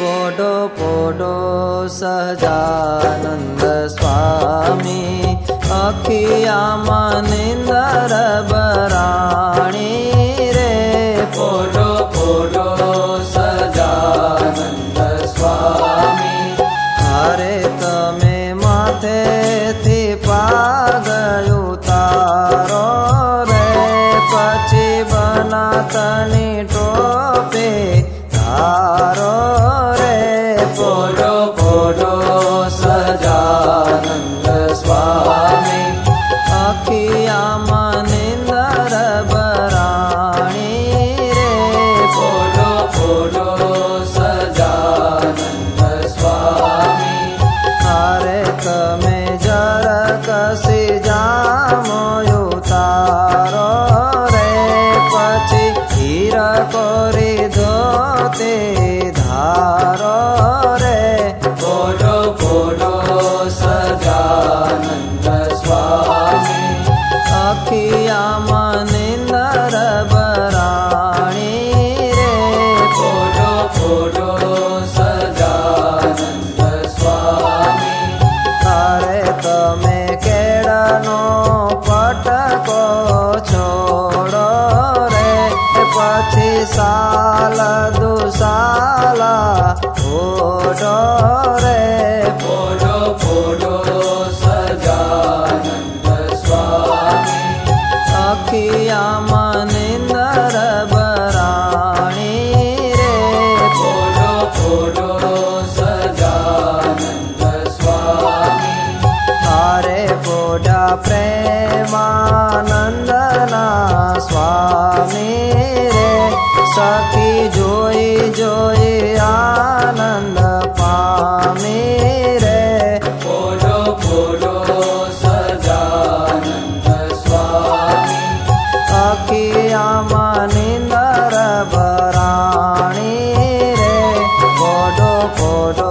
पोडो पोडो सजान स्वामी। अखिया मनिन्दर बराणि रे। पोडो पोडो सजान स्वामी। हरे तमे माथे थि पागरु तारो रे। पचि बना तनि टोपे। साल दुसाला फ़ोटो रे। फ़ोटो फ़ोटो सजानंद स्वामी। अखिया मनिंदर बराणी रे। फ़ोटो फ़ोटो सजानंद स्वामी। हरे फोटा प्रेमानंदना स्वामी। পড়